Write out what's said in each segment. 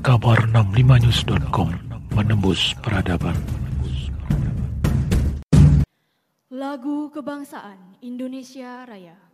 kabar 65news.com menembus peradaban. Lagu Kebangsaan Indonesia Raya.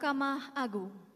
Mahkamah Agung.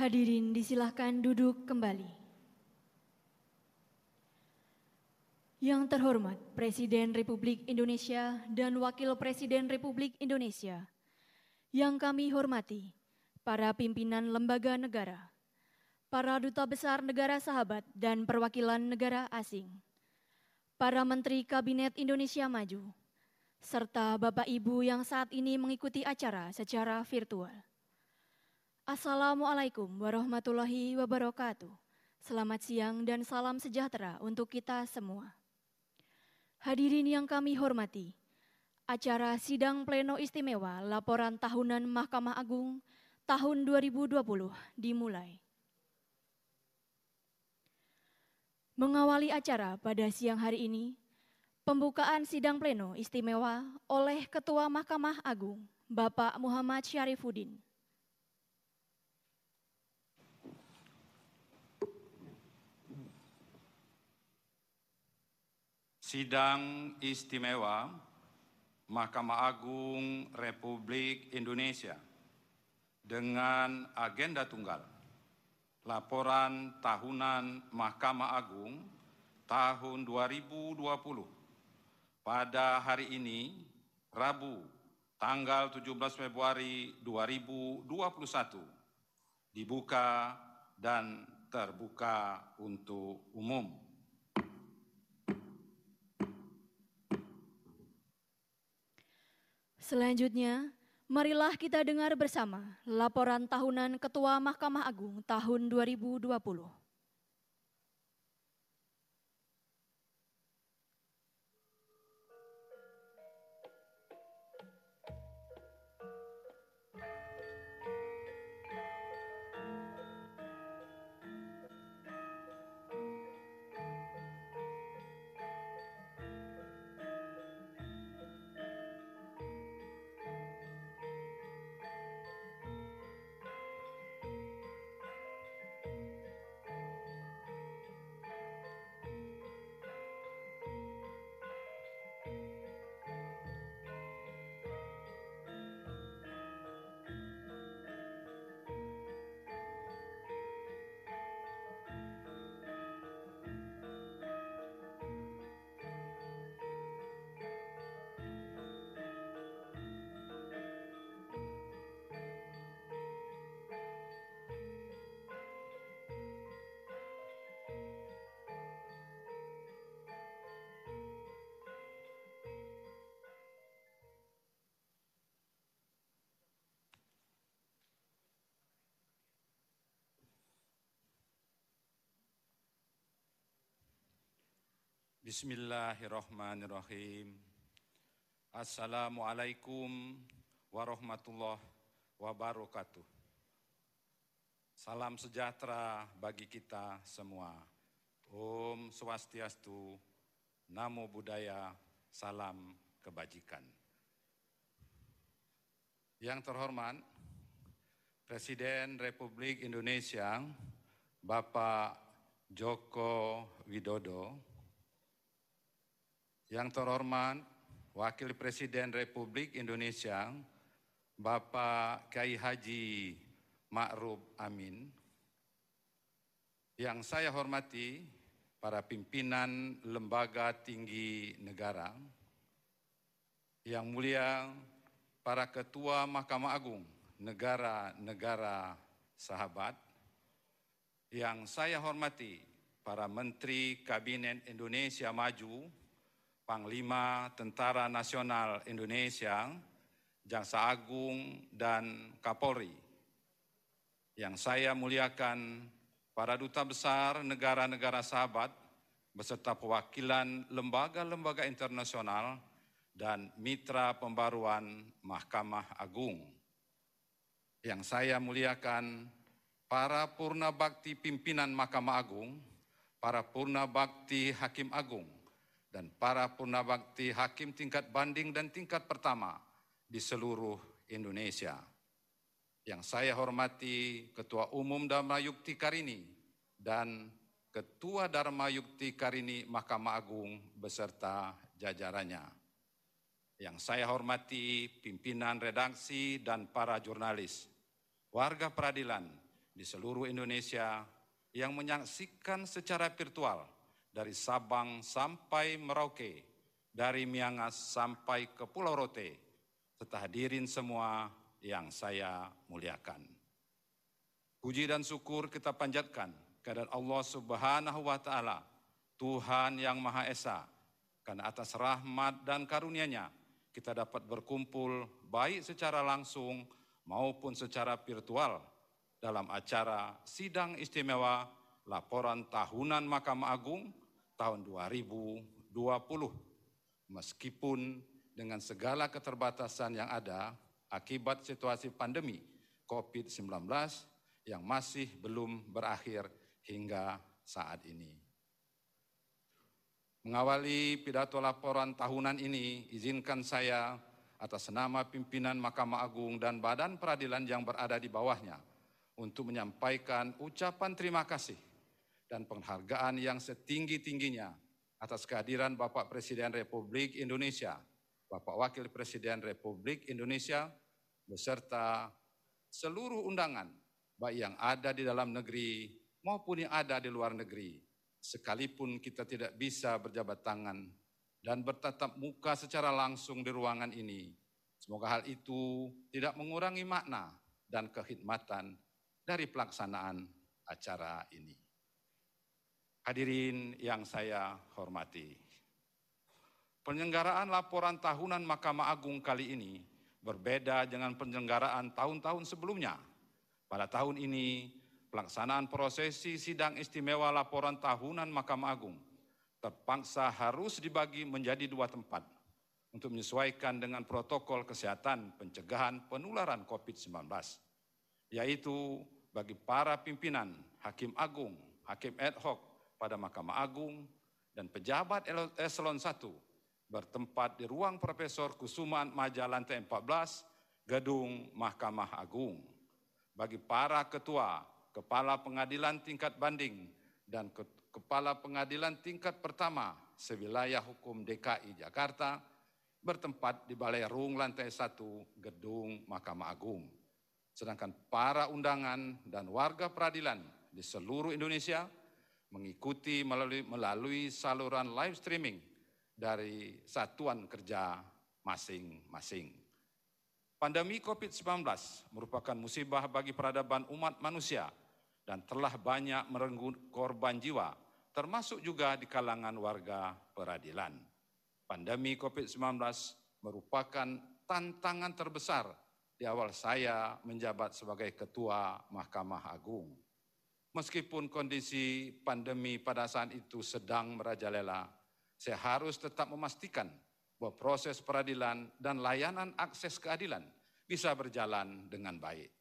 Hadirin disilahkan duduk kembali. Yang terhormat Presiden Republik Indonesia dan Wakil Presiden Republik Indonesia, yang kami hormati para pimpinan lembaga negara, para duta besar negara sahabat dan perwakilan negara asing, para Menteri Kabinet Indonesia Maju, serta Bapak Ibu yang saat ini mengikuti acara secara virtual. Assalamualaikum warahmatullahi wabarakatuh. Selamat siang dan salam sejahtera untuk kita semua. Hadirin yang kami hormati, acara sidang pleno istimewa laporan tahunan Mahkamah Agung tahun 2020 dimulai. Mengawali acara pada siang hari ini, pembukaan sidang pleno istimewa oleh Ketua Mahkamah Agung, Bapak Muhammad Syarifuddin. Sidang Istimewa Mahkamah Agung Republik Indonesia dengan agenda tunggal laporan tahunan Mahkamah Agung tahun 2020 pada hari ini Rabu tanggal 17 Februari 2021 dibuka dan terbuka untuk umum. Selanjutnya, marilah kita dengar bersama laporan tahunan Ketua Mahkamah Agung tahun 2020. Bismillahirrahmanirrahim. Assalamualaikum warahmatullahi wabarakatuh. Salam sejahtera bagi kita semua. Om Swastiastu, Namo Buddhaya, Salam Kebajikan. Yang terhormat, Presiden Republik Indonesia, Bapak Joko Widodo, yang terhormat Wakil Presiden Republik Indonesia Bapak Kiai Haji Ma'ruf Amin. Yang saya hormati para pimpinan lembaga tinggi negara. Yang mulia para ketua Mahkamah Agung negara-negara sahabat. Yang saya hormati para menteri Kabinet Indonesia Maju Panglima Tentara Nasional Indonesia, Jaksa Agung, dan Kapolri. Yang saya muliakan para duta besar negara-negara sahabat beserta perwakilan lembaga-lembaga internasional dan mitra pembaruan Mahkamah Agung. Yang saya muliakan para purna bakti pimpinan Mahkamah Agung, para purna bakti Hakim Agung, dan para purnabakti hakim tingkat banding dan tingkat pertama di seluruh Indonesia. Yang saya hormati Ketua Umum Dharma Yukti Karini dan Ketua Dharma Yukti Karini Mahkamah Agung beserta jajarannya. Yang saya hormati pimpinan redaksi dan para jurnalis, warga peradilan di seluruh Indonesia yang menyaksikan secara virtual dari Sabang sampai Merauke, dari Miangas sampai ke Pulau Rote, serta hadirin semua yang saya muliakan. Puji dan syukur kita panjatkan kepada Allah Subhanahu wa taala, Tuhan yang Maha Esa, karena atas rahmat dan karunia-Nya kita dapat berkumpul baik secara langsung maupun secara virtual dalam acara sidang istimewa laporan tahunan Mahkamah Agung tahun 2020. Meskipun dengan segala keterbatasan yang ada akibat situasi pandemi COVID-19 yang masih belum berakhir hingga saat ini. Mengawali pidato laporan tahunan ini, izinkan saya atas nama pimpinan Mahkamah Agung dan badan peradilan yang berada di bawahnya untuk menyampaikan ucapan terima kasih dan penghargaan yang setinggi-tingginya atas kehadiran Bapak Presiden Republik Indonesia, Bapak Wakil Presiden Republik Indonesia, beserta seluruh undangan, baik yang ada di dalam negeri maupun yang ada di luar negeri, sekalipun kita tidak bisa berjabat tangan dan bertatap muka secara langsung di ruangan ini. Semoga hal itu tidak mengurangi makna dan kehidmatan dari pelaksanaan acara ini. Hadirin yang saya hormati, penyelenggaraan laporan tahunan Mahkamah Agung kali ini berbeda dengan penyelenggaraan tahun-tahun sebelumnya. Pada tahun ini, pelaksanaan prosesi sidang istimewa laporan tahunan Mahkamah Agung terpaksa harus dibagi menjadi dua tempat untuk menyesuaikan dengan protokol kesehatan pencegahan penularan COVID-19, yaitu bagi para pimpinan, hakim agung, hakim ad hoc, pada Mahkamah Agung dan pejabat eselon 1 bertempat di ruang Profesor Kusuman Maja lantai 14 Gedung Mahkamah Agung. Bagi para ketua, kepala pengadilan tingkat banding dan ke kepala pengadilan tingkat pertama sewilayah hukum DKI Jakarta bertempat di Balai Rung lantai 1 Gedung Mahkamah Agung. Sedangkan para undangan dan warga peradilan di seluruh Indonesia mengikuti melalui, melalui saluran live streaming dari satuan kerja masing-masing. Pandemi COVID-19 merupakan musibah bagi peradaban umat manusia dan telah banyak merenggut korban jiwa, termasuk juga di kalangan warga peradilan. Pandemi COVID-19 merupakan tantangan terbesar di awal saya menjabat sebagai Ketua Mahkamah Agung. Meskipun kondisi pandemi pada saat itu sedang merajalela, saya harus tetap memastikan bahwa proses peradilan dan layanan akses keadilan bisa berjalan dengan baik.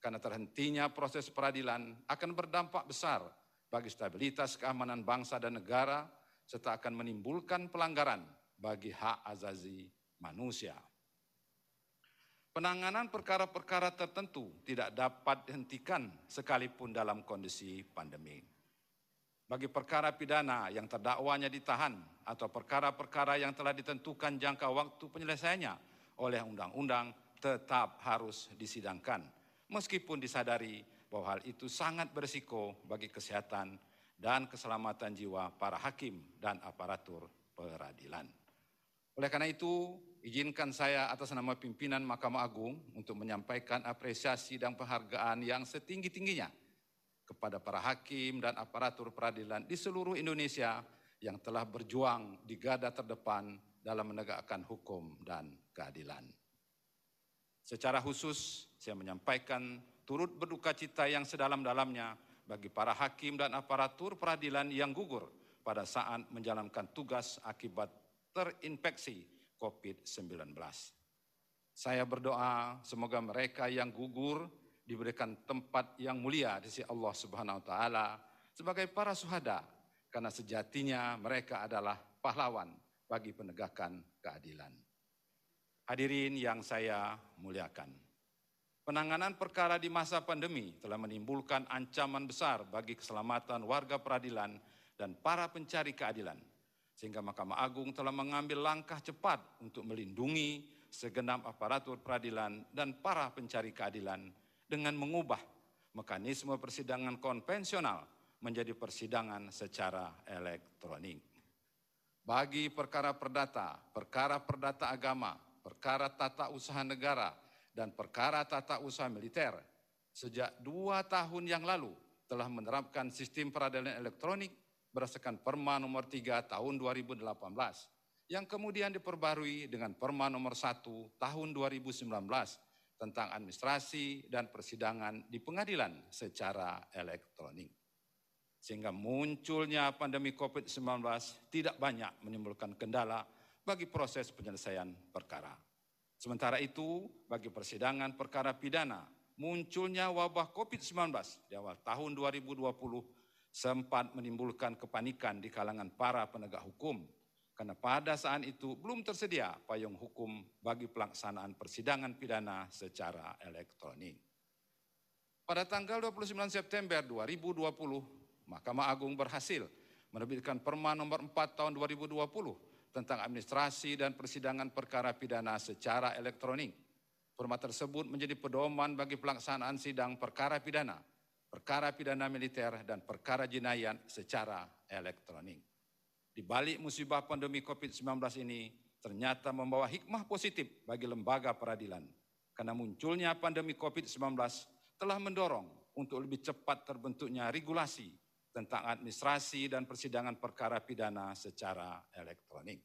Karena terhentinya proses peradilan akan berdampak besar bagi stabilitas keamanan bangsa dan negara, serta akan menimbulkan pelanggaran bagi hak azazi manusia. Penanganan perkara-perkara tertentu tidak dapat dihentikan sekalipun dalam kondisi pandemi. Bagi perkara pidana yang terdakwanya ditahan atau perkara-perkara yang telah ditentukan jangka waktu penyelesaiannya oleh undang-undang tetap harus disidangkan meskipun disadari bahwa hal itu sangat berisiko bagi kesehatan dan keselamatan jiwa para hakim dan aparatur peradilan. Oleh karena itu, izinkan saya atas nama pimpinan Mahkamah Agung untuk menyampaikan apresiasi dan penghargaan yang setinggi-tingginya kepada para hakim dan aparatur peradilan di seluruh Indonesia yang telah berjuang di gada terdepan dalam menegakkan hukum dan keadilan. Secara khusus, saya menyampaikan turut berduka cita yang sedalam-dalamnya bagi para hakim dan aparatur peradilan yang gugur pada saat menjalankan tugas akibat terinfeksi COVID-19. Saya berdoa semoga mereka yang gugur diberikan tempat yang mulia di sisi Allah Subhanahu wa taala sebagai para suhada karena sejatinya mereka adalah pahlawan bagi penegakan keadilan. Hadirin yang saya muliakan. Penanganan perkara di masa pandemi telah menimbulkan ancaman besar bagi keselamatan warga peradilan dan para pencari keadilan sehingga Mahkamah Agung telah mengambil langkah cepat untuk melindungi segenap aparatur peradilan dan para pencari keadilan dengan mengubah mekanisme persidangan konvensional menjadi persidangan secara elektronik. Bagi perkara perdata, perkara perdata agama, perkara tata usaha negara, dan perkara tata usaha militer, sejak dua tahun yang lalu telah menerapkan sistem peradilan elektronik berdasarkan Perma nomor 3 tahun 2018 yang kemudian diperbarui dengan Perma nomor 1 tahun 2019 tentang administrasi dan persidangan di pengadilan secara elektronik. Sehingga munculnya pandemi COVID-19 tidak banyak menimbulkan kendala bagi proses penyelesaian perkara. Sementara itu, bagi persidangan perkara pidana, munculnya wabah COVID-19 di awal tahun 2020 sempat menimbulkan kepanikan di kalangan para penegak hukum karena pada saat itu belum tersedia payung hukum bagi pelaksanaan persidangan pidana secara elektronik. Pada tanggal 29 September 2020, Mahkamah Agung berhasil menerbitkan Perma nomor 4 tahun 2020 tentang administrasi dan persidangan perkara pidana secara elektronik. Perma tersebut menjadi pedoman bagi pelaksanaan sidang perkara pidana perkara pidana militer dan perkara jenayah secara elektronik. Di balik musibah pandemi COVID-19 ini ternyata membawa hikmah positif bagi lembaga peradilan. Karena munculnya pandemi COVID-19 telah mendorong untuk lebih cepat terbentuknya regulasi tentang administrasi dan persidangan perkara pidana secara elektronik.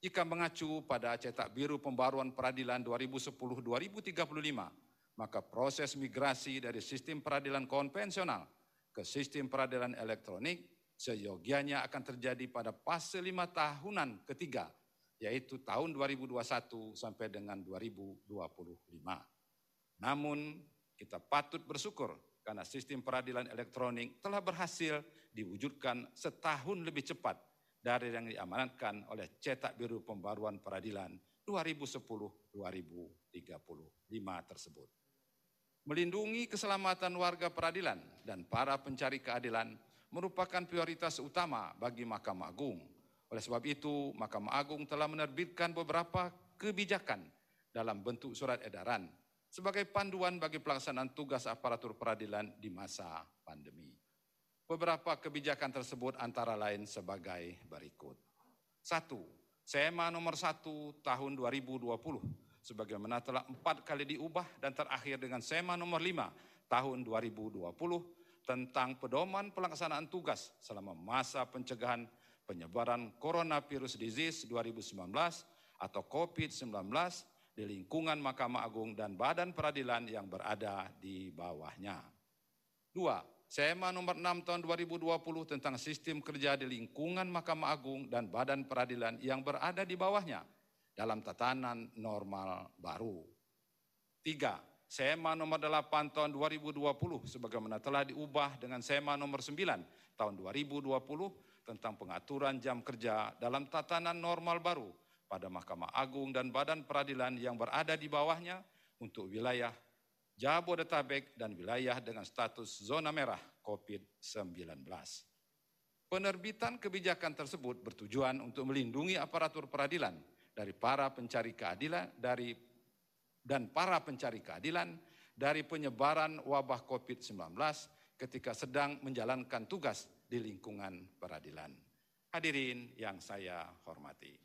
Jika mengacu pada cetak biru pembaruan peradilan 2010-2035, maka proses migrasi dari sistem peradilan konvensional ke sistem peradilan elektronik seyogianya akan terjadi pada fase lima tahunan ketiga, yaitu tahun 2021 sampai dengan 2025. Namun, kita patut bersyukur karena sistem peradilan elektronik telah berhasil diwujudkan setahun lebih cepat dari yang diamanatkan oleh cetak biru pembaruan peradilan 2010-2035 tersebut melindungi keselamatan warga peradilan dan para pencari keadilan merupakan prioritas utama bagi Mahkamah Agung. Oleh sebab itu, Mahkamah Agung telah menerbitkan beberapa kebijakan dalam bentuk surat edaran sebagai panduan bagi pelaksanaan tugas aparatur peradilan di masa pandemi. Beberapa kebijakan tersebut antara lain sebagai berikut. Satu, SEMA nomor 1 tahun 2020 sebagaimana telah empat kali diubah dan terakhir dengan SEMA nomor 5 tahun 2020 tentang pedoman pelaksanaan tugas selama masa pencegahan penyebaran coronavirus disease 2019 atau COVID-19 di lingkungan Mahkamah Agung dan badan peradilan yang berada di bawahnya. Dua, SEMA nomor 6 tahun 2020 tentang sistem kerja di lingkungan Mahkamah Agung dan badan peradilan yang berada di bawahnya dalam tatanan normal baru. Tiga, SEMA nomor 8 tahun 2020 sebagaimana telah diubah dengan SEMA nomor 9 tahun 2020 tentang pengaturan jam kerja dalam tatanan normal baru pada Mahkamah Agung dan Badan Peradilan yang berada di bawahnya untuk wilayah Jabodetabek dan wilayah dengan status zona merah COVID-19. Penerbitan kebijakan tersebut bertujuan untuk melindungi aparatur peradilan dari para pencari keadilan dari dan para pencari keadilan dari penyebaran wabah COVID-19 ketika sedang menjalankan tugas di lingkungan peradilan. Hadirin yang saya hormati.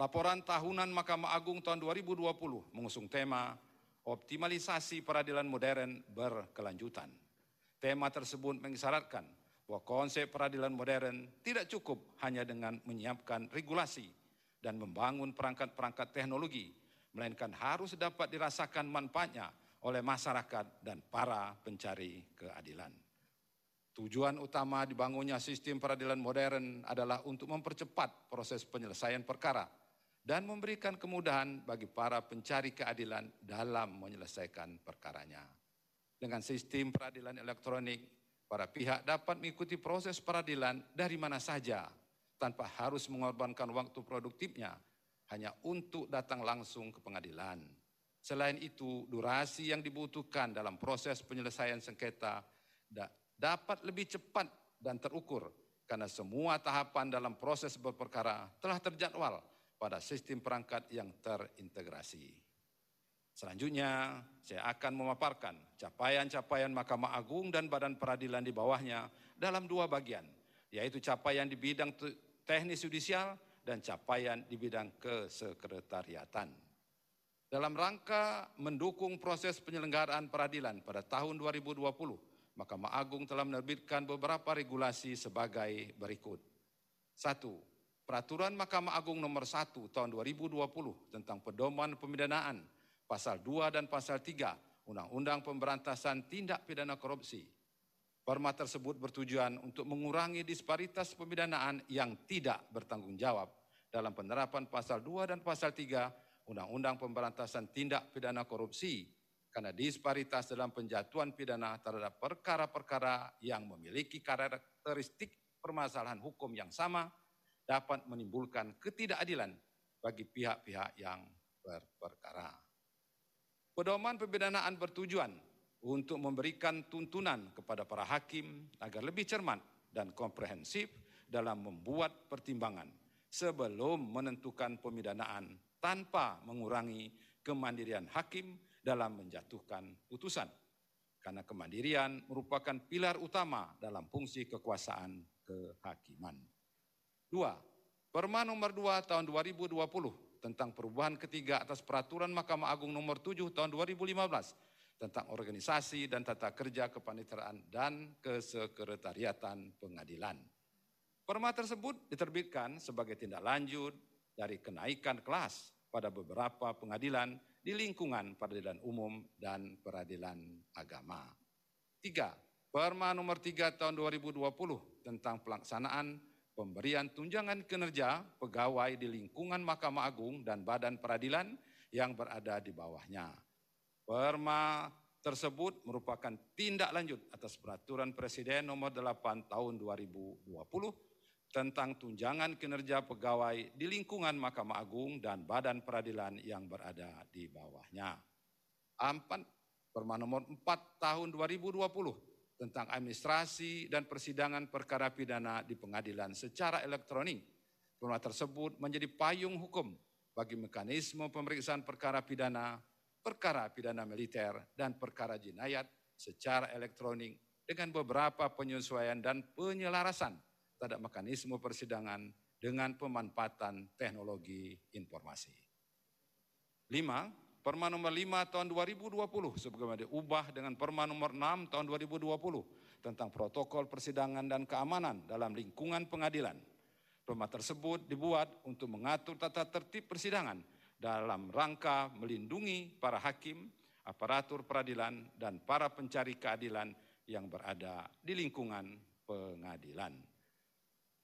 Laporan tahunan Mahkamah Agung tahun 2020 mengusung tema optimalisasi peradilan modern berkelanjutan. Tema tersebut mengisyaratkan bahwa konsep peradilan modern tidak cukup hanya dengan menyiapkan regulasi dan membangun perangkat-perangkat teknologi, melainkan harus dapat dirasakan manfaatnya oleh masyarakat dan para pencari keadilan. Tujuan utama dibangunnya sistem peradilan modern adalah untuk mempercepat proses penyelesaian perkara dan memberikan kemudahan bagi para pencari keadilan dalam menyelesaikan perkaranya. Dengan sistem peradilan elektronik, para pihak dapat mengikuti proses peradilan dari mana saja tanpa harus mengorbankan waktu produktifnya hanya untuk datang langsung ke pengadilan. Selain itu, durasi yang dibutuhkan dalam proses penyelesaian sengketa dapat lebih cepat dan terukur karena semua tahapan dalam proses berperkara telah terjadwal pada sistem perangkat yang terintegrasi. Selanjutnya, saya akan memaparkan capaian-capaian Mahkamah Agung dan Badan Peradilan di bawahnya dalam dua bagian, yaitu capaian di bidang teknis yudisial, dan capaian di bidang kesekretariatan. Dalam rangka mendukung proses penyelenggaraan peradilan pada tahun 2020, Mahkamah Agung telah menerbitkan beberapa regulasi sebagai berikut. Satu, Peraturan Mahkamah Agung nomor 1 tahun 2020 tentang pedoman pemidanaan pasal 2 dan pasal 3 Undang-Undang Pemberantasan Tindak Pidana Korupsi Perma tersebut bertujuan untuk mengurangi disparitas pemidanaan yang tidak bertanggung jawab dalam penerapan pasal 2 dan pasal 3 Undang-Undang Pemberantasan Tindak Pidana Korupsi karena disparitas dalam penjatuhan pidana terhadap perkara-perkara yang memiliki karakteristik permasalahan hukum yang sama dapat menimbulkan ketidakadilan bagi pihak-pihak yang berperkara. Pedoman pemidanaan bertujuan untuk memberikan tuntunan kepada para hakim agar lebih cermat dan komprehensif dalam membuat pertimbangan sebelum menentukan pemidanaan tanpa mengurangi kemandirian hakim dalam menjatuhkan putusan. Karena kemandirian merupakan pilar utama dalam fungsi kekuasaan kehakiman. Dua, Perma nomor 2 tahun 2020 tentang perubahan ketiga atas peraturan Mahkamah Agung nomor 7 tahun 2015 tentang organisasi dan tata kerja kepaniteraan dan kesekretariatan pengadilan. Perma tersebut diterbitkan sebagai tindak lanjut dari kenaikan kelas pada beberapa pengadilan di lingkungan peradilan umum dan peradilan agama. Tiga, Perma nomor 3 tahun 2020 tentang pelaksanaan pemberian tunjangan kinerja pegawai di lingkungan Mahkamah Agung dan Badan Peradilan yang berada di bawahnya. Perma tersebut merupakan tindak lanjut atas peraturan Presiden nomor 8 tahun 2020 tentang tunjangan kinerja pegawai di lingkungan Mahkamah Agung dan Badan Peradilan yang berada di bawahnya. Empat, Perma nomor 4 tahun 2020 tentang administrasi dan persidangan perkara pidana di pengadilan secara elektronik. Perma tersebut menjadi payung hukum bagi mekanisme pemeriksaan perkara pidana, perkara pidana militer, dan perkara jinayat secara elektronik dengan beberapa penyesuaian dan penyelarasan terhadap mekanisme persidangan dengan pemanfaatan teknologi informasi. Lima, Perma nomor 5 tahun 2020 sebagaimana diubah dengan Perma nomor 6 tahun 2020 tentang protokol persidangan dan keamanan dalam lingkungan pengadilan. Perma tersebut dibuat untuk mengatur tata tertib persidangan dalam rangka melindungi para hakim, aparatur peradilan, dan para pencari keadilan yang berada di lingkungan pengadilan.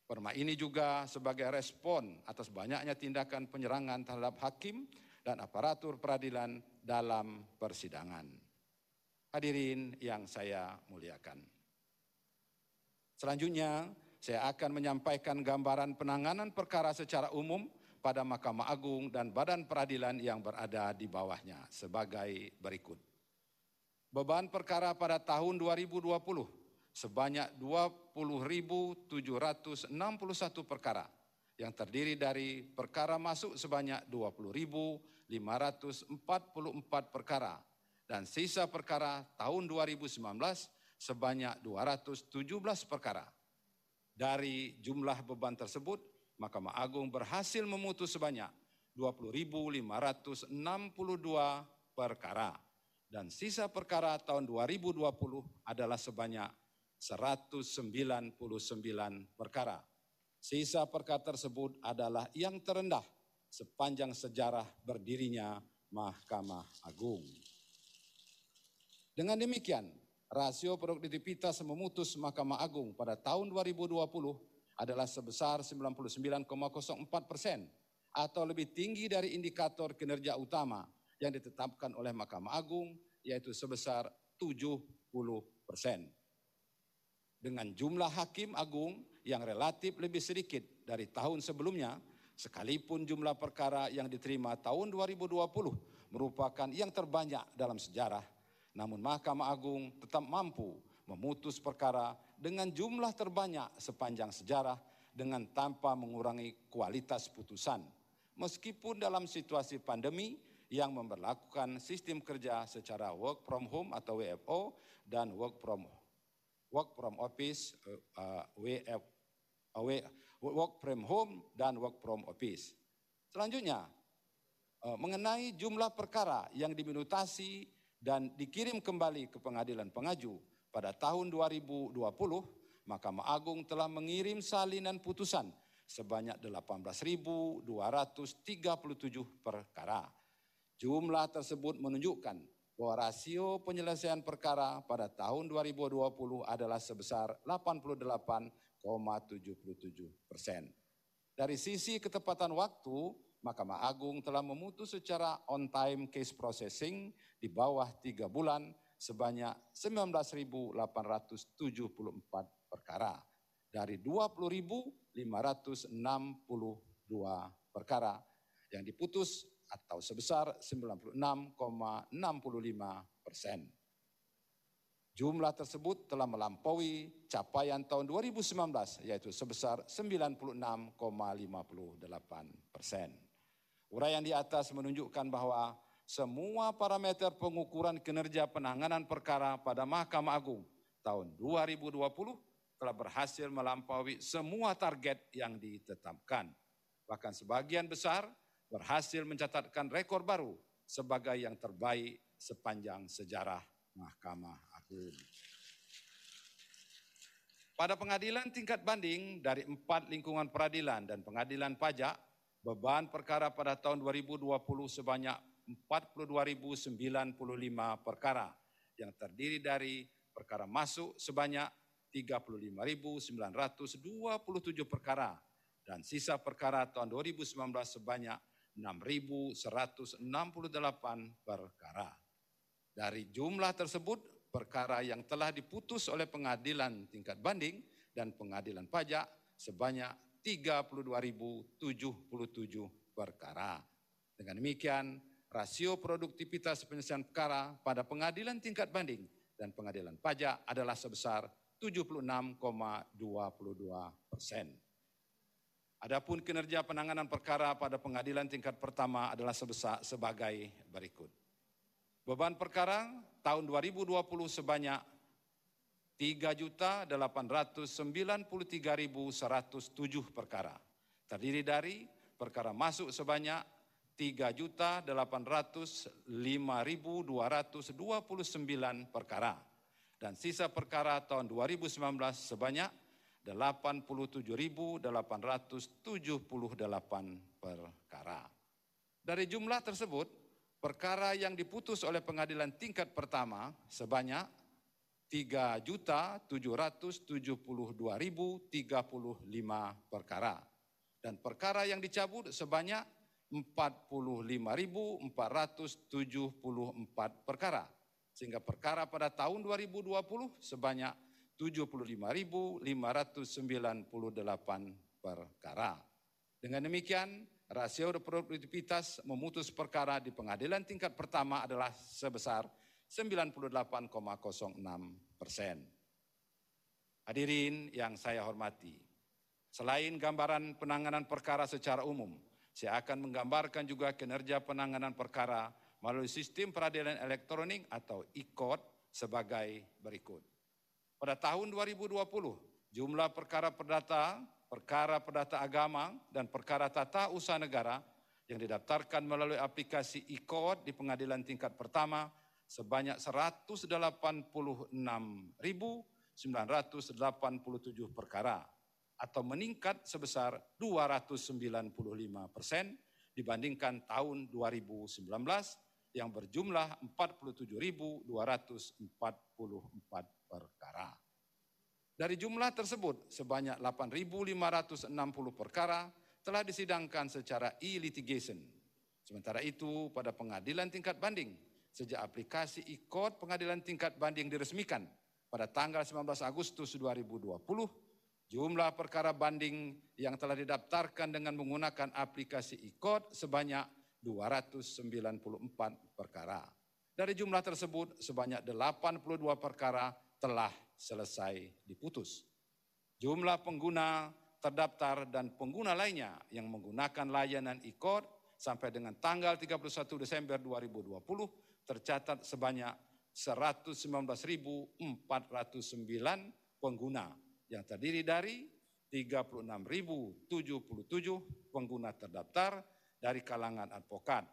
Perma ini juga sebagai respon atas banyaknya tindakan penyerangan terhadap hakim dan aparatur peradilan dalam persidangan. Hadirin yang saya muliakan. Selanjutnya, saya akan menyampaikan gambaran penanganan perkara secara umum pada Mahkamah Agung dan Badan Peradilan yang berada di bawahnya sebagai berikut. Beban perkara pada tahun 2020 sebanyak 20.761 perkara yang terdiri dari perkara masuk sebanyak 20.544 perkara dan sisa perkara tahun 2019 sebanyak 217 perkara. Dari jumlah beban tersebut, Mahkamah Agung berhasil memutus sebanyak 20.562 perkara dan sisa perkara tahun 2020 adalah sebanyak 199 perkara. Sisa perkara tersebut adalah yang terendah sepanjang sejarah berdirinya Mahkamah Agung. Dengan demikian, rasio produktivitas memutus Mahkamah Agung pada tahun 2020 adalah sebesar 99,04 persen atau lebih tinggi dari indikator kinerja utama yang ditetapkan oleh Mahkamah Agung yaitu sebesar 70 persen. Dengan jumlah hakim agung yang relatif lebih sedikit dari tahun sebelumnya, sekalipun jumlah perkara yang diterima tahun 2020 merupakan yang terbanyak dalam sejarah, namun Mahkamah Agung tetap mampu memutus perkara dengan jumlah terbanyak sepanjang sejarah dengan tanpa mengurangi kualitas putusan. Meskipun dalam situasi pandemi yang memperlakukan sistem kerja secara work from home atau WFO dan work from work from office, uh, uh, work from home dan work from office. Selanjutnya, uh, mengenai jumlah perkara yang diminutasi dan dikirim kembali ke pengadilan pengaju pada tahun 2020, Mahkamah Agung telah mengirim salinan putusan sebanyak 18.237 perkara. Jumlah tersebut menunjukkan bahwa rasio penyelesaian perkara pada tahun 2020 adalah sebesar 88,77 persen. Dari sisi ketepatan waktu, Mahkamah Agung telah memutus secara on time case processing di bawah tiga bulan sebanyak 19.874 perkara dari 20.562 perkara yang diputus atau sebesar 96,65 persen. Jumlah tersebut telah melampaui capaian tahun 2019 yaitu sebesar 96,58 persen. Uraian di atas menunjukkan bahwa semua parameter pengukuran kinerja penanganan perkara pada Mahkamah Agung tahun 2020 telah berhasil melampaui semua target yang ditetapkan. Bahkan sebagian besar berhasil mencatatkan rekor baru sebagai yang terbaik sepanjang sejarah Mahkamah Agung. Pada pengadilan tingkat banding dari empat lingkungan peradilan dan pengadilan pajak, beban perkara pada tahun 2020 sebanyak 42.095 perkara yang terdiri dari perkara masuk sebanyak 35.927 perkara dan sisa perkara tahun 2019 sebanyak 6.168 perkara. Dari jumlah tersebut, perkara yang telah diputus oleh pengadilan tingkat banding dan pengadilan pajak sebanyak 32.077 perkara. Dengan demikian, rasio produktivitas penyelesaian perkara pada pengadilan tingkat banding dan pengadilan pajak adalah sebesar 76,22 persen. Adapun kinerja penanganan perkara pada pengadilan tingkat pertama adalah sebesar sebagai berikut. Beban perkara tahun 2020 sebanyak 3.893.107 perkara. Terdiri dari perkara masuk sebanyak 3.805.229 perkara. Dan sisa perkara tahun 2019 sebanyak 87.878 perkara. Dari jumlah tersebut, perkara yang diputus oleh pengadilan tingkat pertama sebanyak 3.772.035 perkara. Dan perkara yang dicabut sebanyak 45.474 perkara. Sehingga perkara pada tahun 2020 sebanyak 75.598 perkara. Dengan demikian, rasio produktivitas memutus perkara di pengadilan tingkat pertama adalah sebesar 98,06 persen. Hadirin yang saya hormati, selain gambaran penanganan perkara secara umum, saya akan menggambarkan juga kinerja penanganan perkara melalui sistem peradilan elektronik atau e-court sebagai berikut. Pada tahun 2020, jumlah perkara perdata perkara perdata agama, dan perkara tata usaha negara yang didaftarkan melalui aplikasi e-court di pengadilan tingkat pertama sebanyak 186.987 perkara atau meningkat sebesar 295 persen dibandingkan tahun 2019 yang berjumlah 47.244 perkara. Dari jumlah tersebut, sebanyak 8.560 perkara telah disidangkan secara e-litigation. Sementara itu, pada pengadilan tingkat banding, sejak aplikasi e-court pengadilan tingkat banding diresmikan pada tanggal 19 Agustus 2020, jumlah perkara banding yang telah didaftarkan dengan menggunakan aplikasi e-court sebanyak 294 perkara. Dari jumlah tersebut, sebanyak 82 perkara telah selesai diputus. Jumlah pengguna terdaftar dan pengguna lainnya yang menggunakan layanan e-court sampai dengan tanggal 31 Desember 2020 tercatat sebanyak 119.409 pengguna yang terdiri dari 36.077 pengguna terdaftar dari kalangan advokat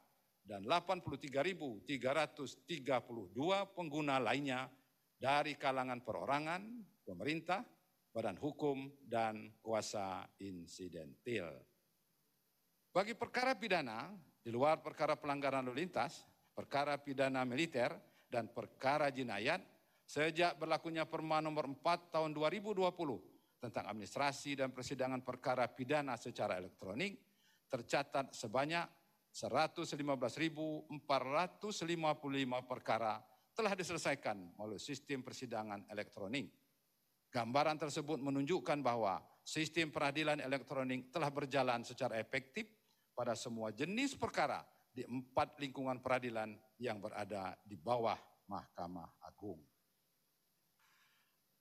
dan 83.332 pengguna lainnya dari kalangan perorangan, pemerintah, badan hukum, dan kuasa insidentil. Bagi perkara pidana, di luar perkara pelanggaran lalu lintas, perkara pidana militer, dan perkara jinayat, sejak berlakunya Perma nomor 4 tahun 2020 tentang administrasi dan persidangan perkara pidana secara elektronik, tercatat sebanyak 115.455 perkara telah diselesaikan melalui sistem persidangan elektronik. Gambaran tersebut menunjukkan bahwa sistem peradilan elektronik telah berjalan secara efektif pada semua jenis perkara di empat lingkungan peradilan yang berada di bawah Mahkamah Agung.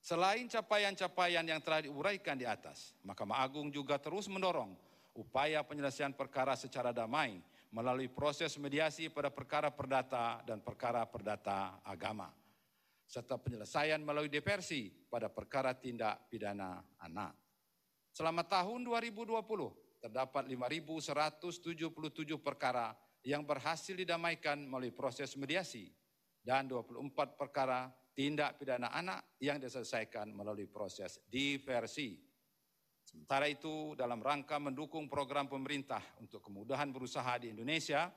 Selain capaian-capaian yang telah diuraikan di atas, Mahkamah Agung juga terus mendorong upaya penyelesaian perkara secara damai melalui proses mediasi pada perkara perdata dan perkara perdata agama serta penyelesaian melalui diversi pada perkara tindak pidana anak. Selama tahun 2020, terdapat 5.177 perkara yang berhasil didamaikan melalui proses mediasi dan 24 perkara tindak pidana anak yang diselesaikan melalui proses diversi. Sementara itu, dalam rangka mendukung program pemerintah untuk kemudahan berusaha di Indonesia,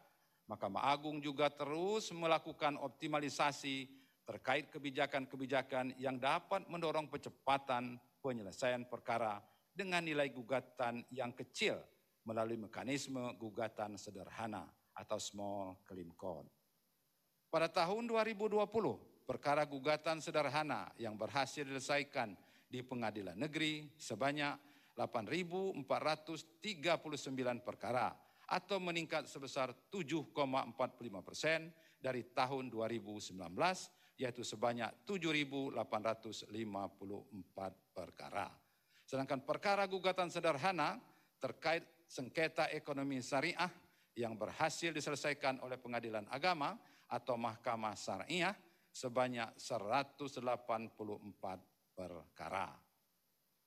Mahkamah Agung juga terus melakukan optimalisasi terkait kebijakan-kebijakan yang dapat mendorong percepatan penyelesaian perkara dengan nilai gugatan yang kecil melalui mekanisme gugatan sederhana atau small claim court. Pada tahun 2020, perkara gugatan sederhana yang berhasil diselesaikan di pengadilan negeri sebanyak 8.439 perkara atau meningkat sebesar 7,45 persen dari tahun 2019 yaitu sebanyak 7.854 perkara. Sedangkan perkara gugatan sederhana terkait sengketa ekonomi syariah yang berhasil diselesaikan oleh pengadilan agama atau mahkamah syariah sebanyak 184 perkara.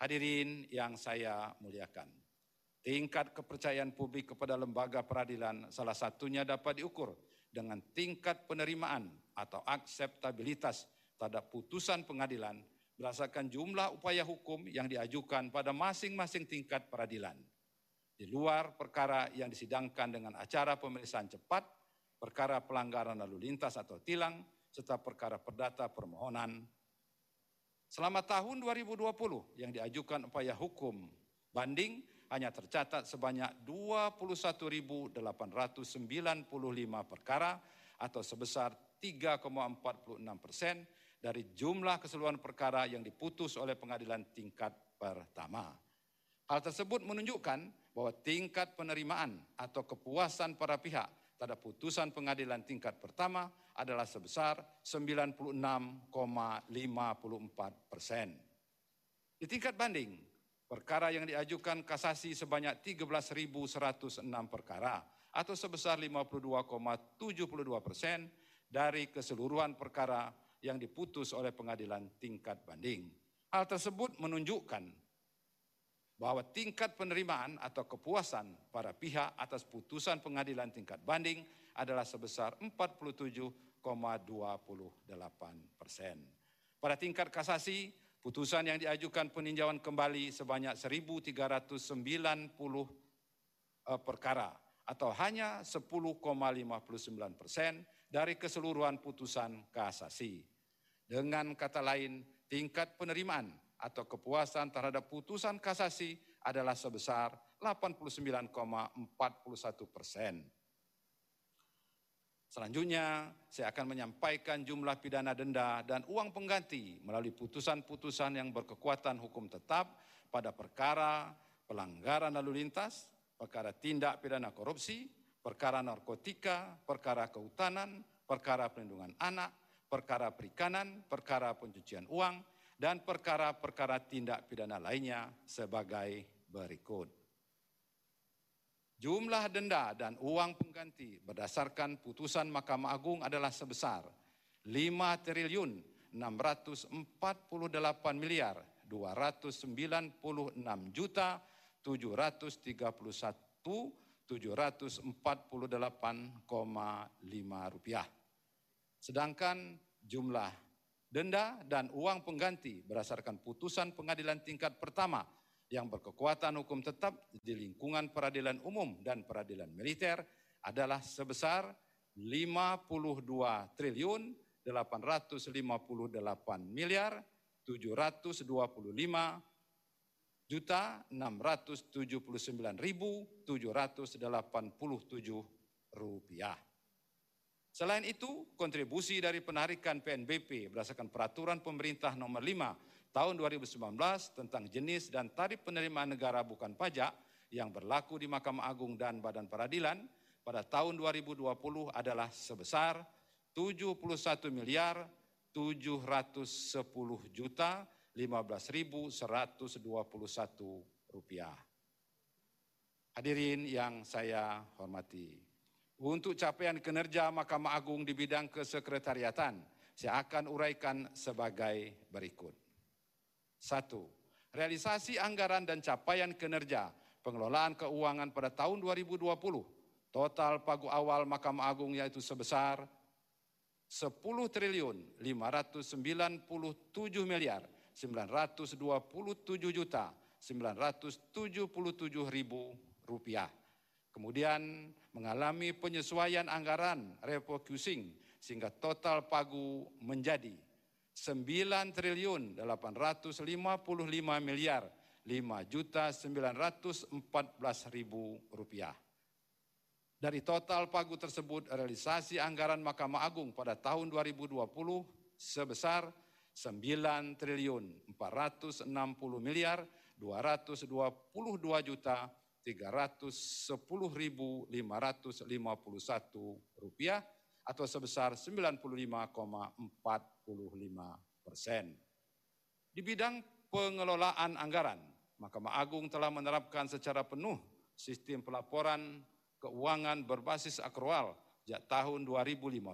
Hadirin yang saya muliakan, tingkat kepercayaan publik kepada lembaga peradilan salah satunya dapat diukur dengan tingkat penerimaan atau akseptabilitas terhadap putusan pengadilan berdasarkan jumlah upaya hukum yang diajukan pada masing-masing tingkat peradilan. Di luar perkara yang disidangkan dengan acara pemeriksaan cepat, perkara pelanggaran lalu lintas atau tilang, serta perkara perdata permohonan. Selama tahun 2020 yang diajukan upaya hukum banding hanya tercatat sebanyak 21.895 perkara atau sebesar 3,46 persen dari jumlah keseluruhan perkara yang diputus oleh pengadilan tingkat pertama. Hal tersebut menunjukkan bahwa tingkat penerimaan atau kepuasan para pihak terhadap putusan pengadilan tingkat pertama adalah sebesar 96,54 persen. Di tingkat banding, Perkara yang diajukan kasasi sebanyak 13.106 perkara atau sebesar 52,72 persen dari keseluruhan perkara yang diputus oleh pengadilan tingkat banding. Hal tersebut menunjukkan bahwa tingkat penerimaan atau kepuasan para pihak atas putusan pengadilan tingkat banding adalah sebesar 47,28 persen. Pada tingkat kasasi, Putusan yang diajukan peninjauan kembali sebanyak 1.390 eh, perkara atau hanya 10,59 persen dari keseluruhan putusan kasasi. Dengan kata lain, tingkat penerimaan atau kepuasan terhadap putusan kasasi adalah sebesar 89,41 persen. Selanjutnya, saya akan menyampaikan jumlah pidana denda dan uang pengganti melalui putusan-putusan yang berkekuatan hukum tetap pada perkara pelanggaran lalu lintas, perkara tindak pidana korupsi, perkara narkotika, perkara kehutanan, perkara perlindungan anak, perkara perikanan, perkara pencucian uang, dan perkara-perkara tindak pidana lainnya sebagai berikut. Jumlah denda dan uang pengganti berdasarkan putusan Mahkamah Agung adalah sebesar 5 triliun 648 miliar 296 juta 731 748,5 rupiah. Sedangkan jumlah denda dan uang pengganti berdasarkan putusan pengadilan tingkat pertama yang berkekuatan hukum tetap di lingkungan peradilan umum dan peradilan militer adalah sebesar 52 triliun 858 miliar 725 juta 679.787 rupiah. Selain itu, kontribusi dari penarikan PNBP berdasarkan peraturan pemerintah nomor 5 tahun 2019 tentang jenis dan tarif penerimaan negara bukan pajak yang berlaku di Mahkamah Agung dan Badan Peradilan pada tahun 2020 adalah sebesar 71 miliar 710 juta 15.121 rupiah. Hadirin yang saya hormati, untuk capaian kinerja Mahkamah Agung di bidang kesekretariatan, saya akan uraikan sebagai berikut. Satu, realisasi anggaran dan capaian kinerja pengelolaan keuangan pada tahun 2020. Total pagu awal Mahkamah Agung yaitu sebesar 10 triliun 597 miliar 927 juta 977 ribu rupiah. Kemudian mengalami penyesuaian anggaran refocusing sehingga total pagu menjadi 9 triliun 855 miliar 5 juta 914 ribu rupiah. Dari total pagu tersebut realisasi anggaran Mahkamah Agung pada tahun 2020 sebesar 9 triliun 460 miliar 222 juta 310 ribu 551 rupiah atau sebesar 95,45 persen. Di bidang pengelolaan anggaran, Mahkamah Agung telah menerapkan secara penuh sistem pelaporan keuangan berbasis akrual sejak tahun 2015.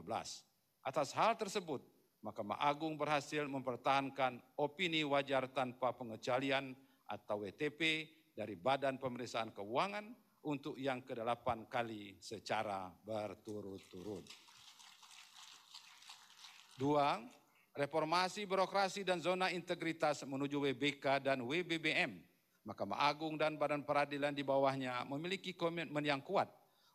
Atas hal tersebut, Mahkamah Agung berhasil mempertahankan opini wajar tanpa pengecualian atau WTP dari Badan Pemeriksaan Keuangan untuk yang ke-8 kali secara berturut-turut. Dua, reformasi birokrasi dan zona integritas menuju WBK dan WBBM. Mahkamah Agung dan Badan Peradilan di bawahnya memiliki komitmen yang kuat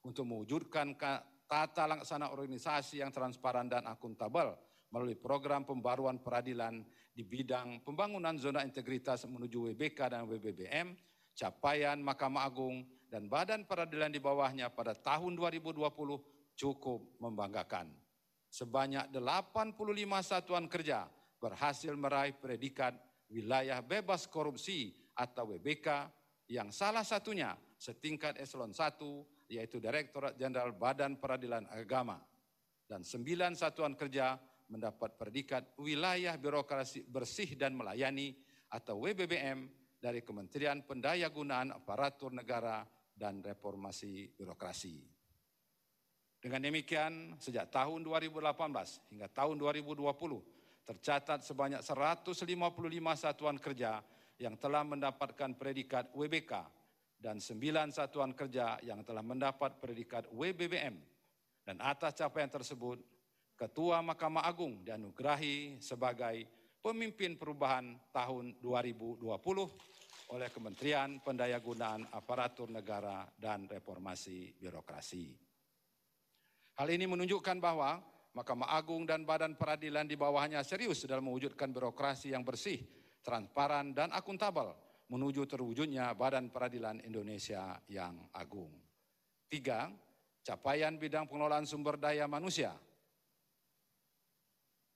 untuk mewujudkan tata laksana organisasi yang transparan dan akuntabel melalui program pembaruan peradilan di bidang pembangunan zona integritas menuju WBK dan WBBM, capaian Mahkamah Agung dan Badan Peradilan di bawahnya pada tahun 2020 cukup membanggakan. Sebanyak 85 satuan kerja berhasil meraih predikat wilayah bebas korupsi atau WBK yang salah satunya setingkat eselon 1 yaitu Direktorat Jenderal Badan Peradilan Agama dan sembilan satuan kerja mendapat predikat wilayah birokrasi bersih dan melayani atau WBBM dari Kementerian Pendayagunaan Aparatur Negara dan Reformasi Birokrasi. Dengan demikian, sejak tahun 2018 hingga tahun 2020 tercatat sebanyak 155 satuan kerja yang telah mendapatkan predikat WBK dan 9 satuan kerja yang telah mendapat predikat WBBM. Dan atas capaian tersebut, Ketua Mahkamah Agung dianugerahi sebagai pemimpin perubahan tahun 2020 oleh Kementerian Pendayagunaan Aparatur Negara dan Reformasi Birokrasi. Hal ini menunjukkan bahwa Mahkamah Agung dan Badan Peradilan di bawahnya serius dalam mewujudkan birokrasi yang bersih, transparan, dan akuntabel menuju terwujudnya Badan Peradilan Indonesia yang agung. Tiga, capaian bidang pengelolaan sumber daya manusia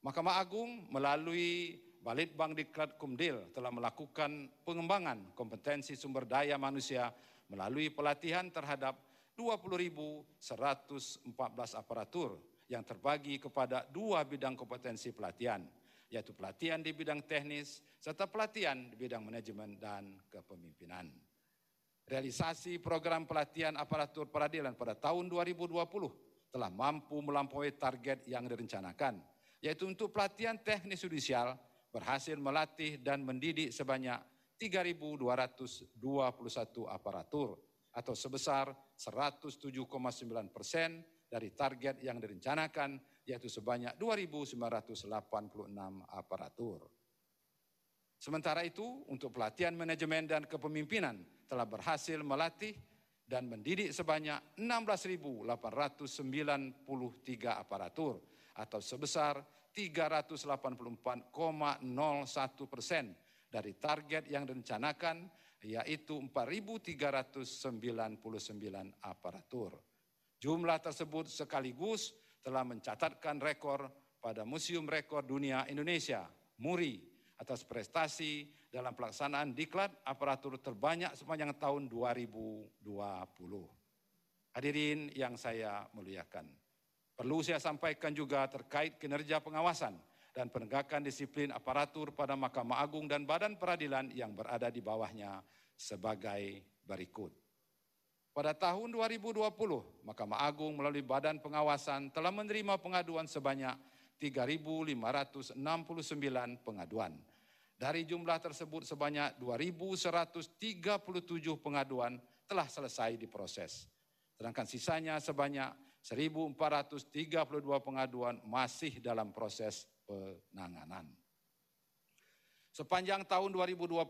Mahkamah Agung melalui Balitbang Diklat Kumdil telah melakukan pengembangan kompetensi sumber daya manusia melalui pelatihan terhadap 20.114 aparatur yang terbagi kepada dua bidang kompetensi pelatihan, yaitu pelatihan di bidang teknis serta pelatihan di bidang manajemen dan kepemimpinan. Realisasi program pelatihan aparatur peradilan pada tahun 2020 telah mampu melampaui target yang direncanakan yaitu untuk pelatihan teknis judisial berhasil melatih dan mendidik sebanyak 3.221 aparatur atau sebesar 107,9 persen dari target yang direncanakan yaitu sebanyak 2.986 aparatur. Sementara itu, untuk pelatihan manajemen dan kepemimpinan telah berhasil melatih dan mendidik sebanyak 16.893 aparatur atau sebesar 384,01 persen dari target yang direncanakan yaitu 4.399 aparatur. Jumlah tersebut sekaligus telah mencatatkan rekor pada Museum Rekor Dunia Indonesia, MURI, atas prestasi dalam pelaksanaan diklat aparatur terbanyak sepanjang tahun 2020. Hadirin yang saya muliakan. Perlu saya sampaikan juga terkait kinerja pengawasan dan penegakan disiplin aparatur pada Mahkamah Agung dan Badan Peradilan yang berada di bawahnya sebagai berikut. Pada tahun 2020, Mahkamah Agung melalui Badan Pengawasan telah menerima pengaduan sebanyak 3.569 pengaduan. Dari jumlah tersebut sebanyak 2.137 pengaduan telah selesai diproses. Sedangkan sisanya sebanyak 1.432 pengaduan masih dalam proses penanganan. Sepanjang tahun 2020,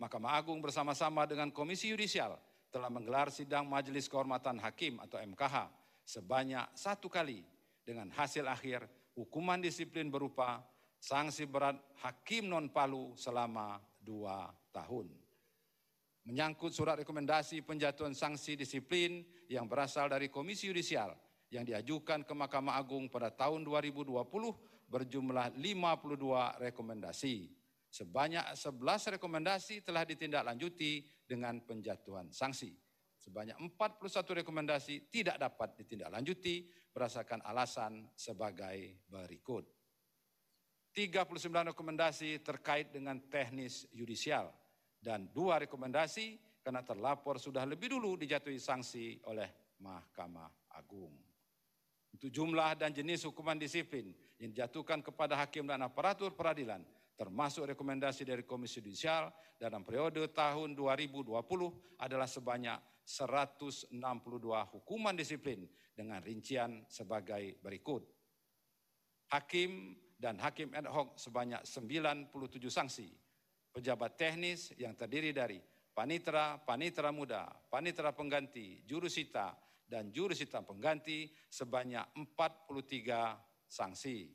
Mahkamah Agung bersama-sama dengan Komisi Yudisial telah menggelar sidang Majelis Kehormatan Hakim atau MKH sebanyak satu kali dengan hasil akhir hukuman disiplin berupa sanksi berat hakim non palu selama dua tahun. Menyangkut surat rekomendasi penjatuhan sanksi disiplin yang berasal dari Komisi Yudisial yang diajukan ke Mahkamah Agung pada tahun 2020 berjumlah 52 rekomendasi. Sebanyak 11 rekomendasi telah ditindaklanjuti dengan penjatuhan sanksi. Sebanyak 41 rekomendasi tidak dapat ditindaklanjuti berdasarkan alasan sebagai berikut. 39 rekomendasi terkait dengan teknis yudisial dan dua rekomendasi karena terlapor sudah lebih dulu dijatuhi sanksi oleh Mahkamah Agung. Untuk jumlah dan jenis hukuman disiplin yang dijatuhkan kepada hakim dan aparatur peradilan termasuk rekomendasi dari Komisi Judisial dalam periode tahun 2020 adalah sebanyak 162 hukuman disiplin dengan rincian sebagai berikut. Hakim dan hakim ad hoc sebanyak 97 sanksi. Pejabat teknis yang terdiri dari panitra, panitra muda, panitra pengganti, jurusita, dan jurusita pengganti sebanyak 43 sanksi.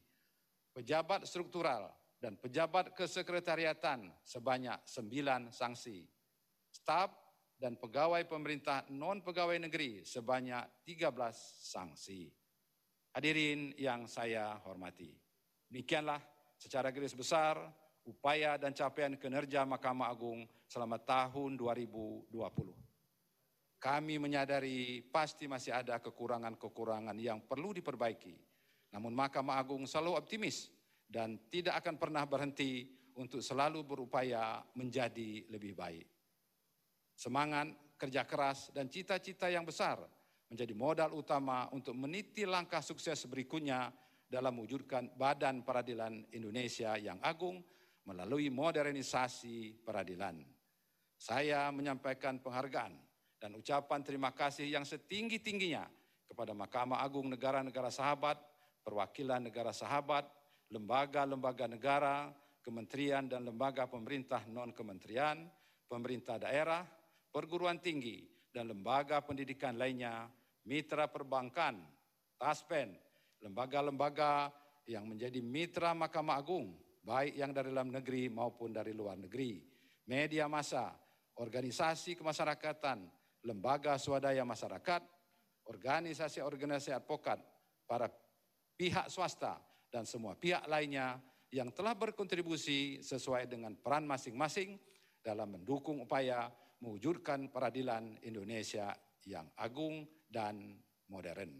Pejabat struktural dan pejabat kesekretariatan sebanyak sembilan sanksi. Staf dan pegawai pemerintah non pegawai negeri sebanyak 13 sanksi. Hadirin yang saya hormati. Demikianlah secara garis besar upaya dan capaian kinerja Mahkamah Agung selama tahun 2020. Kami menyadari pasti masih ada kekurangan-kekurangan yang perlu diperbaiki. Namun Mahkamah Agung selalu optimis dan tidak akan pernah berhenti untuk selalu berupaya menjadi lebih baik. Semangat, kerja keras, dan cita-cita yang besar menjadi modal utama untuk meniti langkah sukses berikutnya dalam mewujudkan Badan Peradilan Indonesia yang agung melalui modernisasi peradilan. Saya menyampaikan penghargaan dan ucapan terima kasih yang setinggi-tingginya kepada Mahkamah Agung Negara-Negara Sahabat, perwakilan negara sahabat, lembaga-lembaga negara, kementerian dan lembaga pemerintah non-kementerian, pemerintah daerah, perguruan tinggi, dan lembaga pendidikan lainnya, mitra perbankan, taspen, lembaga-lembaga yang menjadi mitra Mahkamah Agung, baik yang dari dalam negeri maupun dari luar negeri, media massa, organisasi kemasyarakatan, lembaga swadaya masyarakat, organisasi-organisasi advokat, para pihak swasta, dan semua pihak lainnya yang telah berkontribusi sesuai dengan peran masing-masing dalam mendukung upaya mewujudkan peradilan Indonesia yang agung dan modern.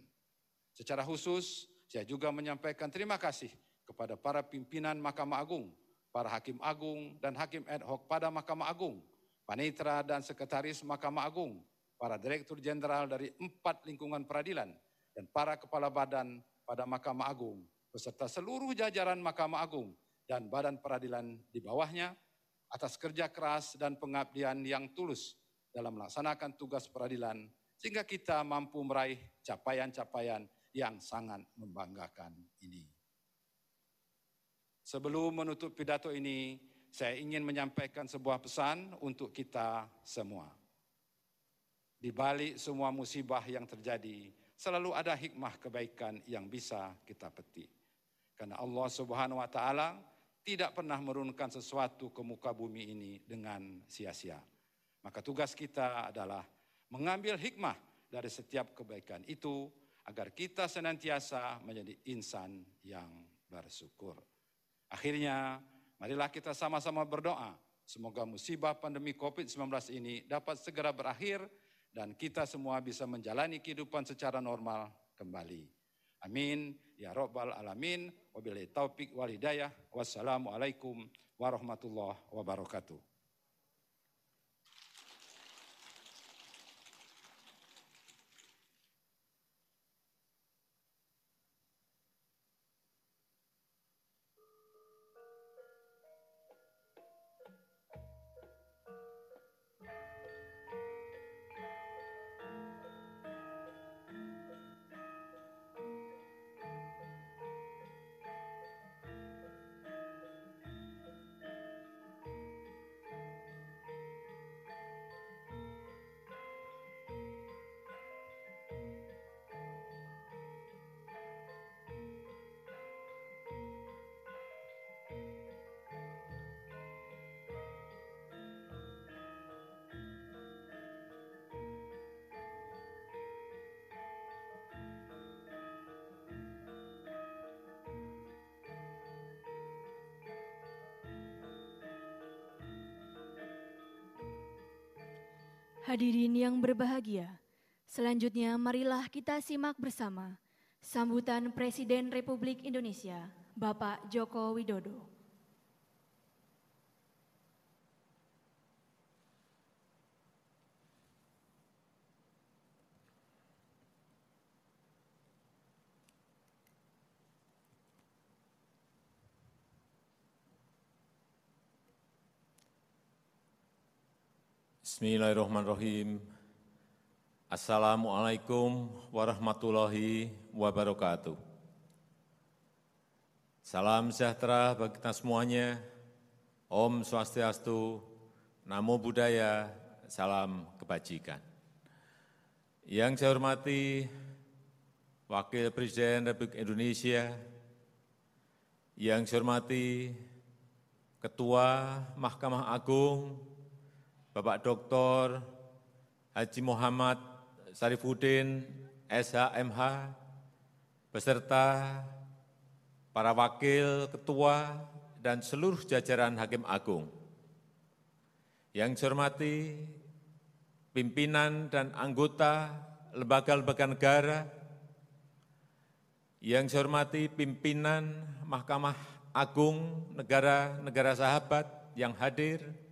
Secara khusus, saya juga menyampaikan terima kasih kepada para pimpinan Mahkamah Agung, para hakim agung dan hakim ad hoc pada Mahkamah Agung, panitra dan sekretaris Mahkamah Agung, para direktur jenderal dari empat lingkungan peradilan, dan para kepala badan pada Mahkamah Agung beserta seluruh jajaran Mahkamah Agung dan badan peradilan di bawahnya atas kerja keras dan pengabdian yang tulus dalam melaksanakan tugas peradilan sehingga kita mampu meraih capaian-capaian yang sangat membanggakan ini. Sebelum menutup pidato ini, saya ingin menyampaikan sebuah pesan untuk kita semua. Di balik semua musibah yang terjadi, selalu ada hikmah kebaikan yang bisa kita petik. Karena Allah Subhanahu wa taala tidak pernah menurunkan sesuatu ke muka bumi ini dengan sia-sia. Maka tugas kita adalah mengambil hikmah dari setiap kebaikan itu agar kita senantiasa menjadi insan yang bersyukur. Akhirnya, marilah kita sama-sama berdoa. Semoga musibah pandemi COVID-19 ini dapat segera berakhir dan kita semua bisa menjalani kehidupan secara normal kembali. Amin. Ya Rabbal Alamin. Wabillahi taufik wal hidayah. Wassalamualaikum warahmatullahi wabarakatuh. Hadirin yang berbahagia, selanjutnya marilah kita simak bersama sambutan Presiden Republik Indonesia, Bapak Joko Widodo. Bismillahirrahmanirrahim. Assalamualaikum warahmatullahi wabarakatuh. Salam sejahtera bagi kita semuanya. Om Swastiastu, Namo Buddhaya, salam kebajikan. Yang saya hormati Wakil Presiden Republik Indonesia, yang saya hormati Ketua Mahkamah Agung, Bapak Dr. Haji Muhammad Sarifuddin, SHMH, beserta para wakil ketua dan seluruh jajaran Hakim Agung. Yang saya hormati pimpinan dan anggota lembaga-lembaga negara, yang saya hormati pimpinan Mahkamah Agung negara-negara sahabat yang hadir,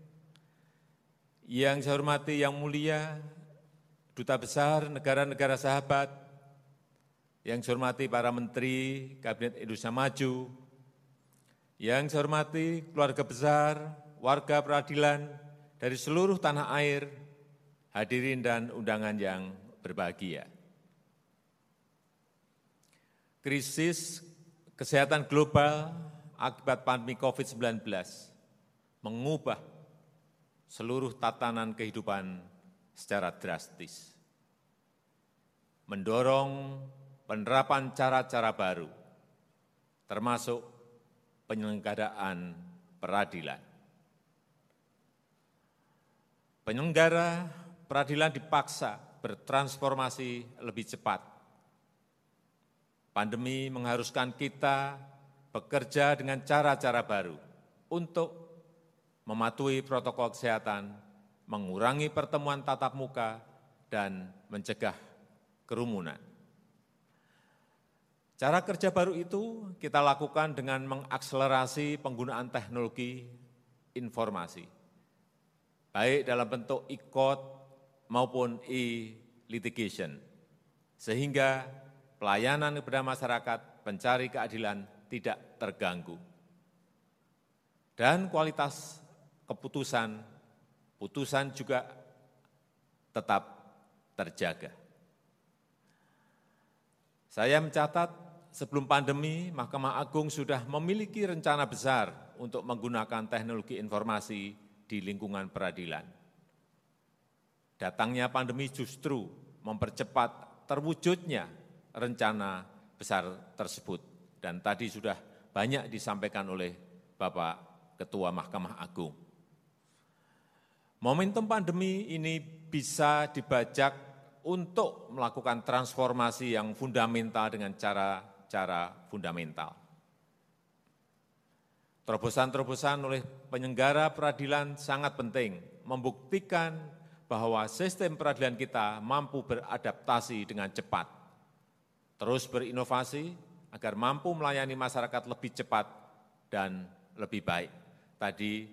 yang saya hormati yang mulia, Duta Besar negara-negara sahabat, yang saya hormati para menteri Kabinet Indonesia Maju, yang saya hormati keluarga besar, warga peradilan dari seluruh tanah air, hadirin dan undangan yang berbahagia. Krisis kesehatan global akibat pandemi COVID-19 mengubah seluruh tatanan kehidupan secara drastis, mendorong penerapan cara-cara baru, termasuk penyelenggaraan peradilan. Penyelenggara peradilan dipaksa bertransformasi lebih cepat. Pandemi mengharuskan kita bekerja dengan cara-cara baru untuk mematuhi protokol kesehatan, mengurangi pertemuan tatap muka, dan mencegah kerumunan. Cara kerja baru itu kita lakukan dengan mengakselerasi penggunaan teknologi informasi, baik dalam bentuk e-code maupun e-litigation, sehingga pelayanan kepada masyarakat pencari keadilan tidak terganggu. Dan kualitas keputusan, putusan juga tetap terjaga. Saya mencatat sebelum pandemi, Mahkamah Agung sudah memiliki rencana besar untuk menggunakan teknologi informasi di lingkungan peradilan. Datangnya pandemi justru mempercepat terwujudnya rencana besar tersebut. Dan tadi sudah banyak disampaikan oleh Bapak Ketua Mahkamah Agung. Momentum pandemi ini bisa dibajak untuk melakukan transformasi yang fundamental dengan cara-cara fundamental. Terobosan-terobosan oleh penyelenggara peradilan sangat penting membuktikan bahwa sistem peradilan kita mampu beradaptasi dengan cepat, terus berinovasi agar mampu melayani masyarakat lebih cepat dan lebih baik. Tadi